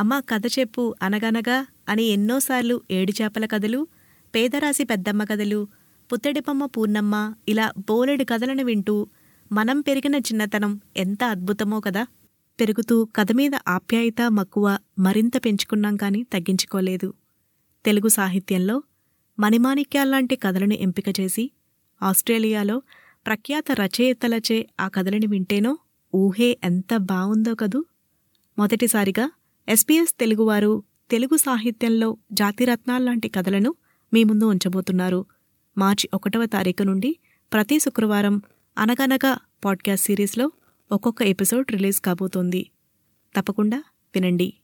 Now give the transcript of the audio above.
అమ్మా కథ చెప్పు అనగనగా అని ఎన్నోసార్లు ఏడుచేపల కథలు పేదరాశి పెద్దమ్మ కథలు పుత్తడిపమ్మ పూర్ణమ్మ ఇలా బోలెడు కథలను వింటూ మనం పెరిగిన చిన్నతనం ఎంత అద్భుతమో కదా. పెరుగుతూ కథ మీద ఆప్యాయత మక్కువ మరింత పెంచుకున్నాం కానీ తగ్గించుకోలేదు. తెలుగు సాహిత్యంలో మణిమాణిక్యాల్లాంటి కథలను ఎంపిక చేసి ఆస్ట్రేలియాలో ప్రఖ్యాత రచయితలచే ఆ కథలను వింటేనో ఊహే ఎంత బావుందో కదూ. మొదటిసారిగా ఎస్పీఎస్ తెలుగువారు తెలుగు సాహిత్యంలో జాతిరత్నాల్లాంటి కథలను మీ ముందు ఉంచబోతున్నారు. మార్చి ఒకటవ తారీఖు నుండి ప్రతి శుక్రవారం అనగనగా పాడ్కాస్ట్ సిరీస్లో ఒక్కొక్క ఎపిసోడ్ రిలీజ్ కాబోతోంది. తప్పకుండా వినండి.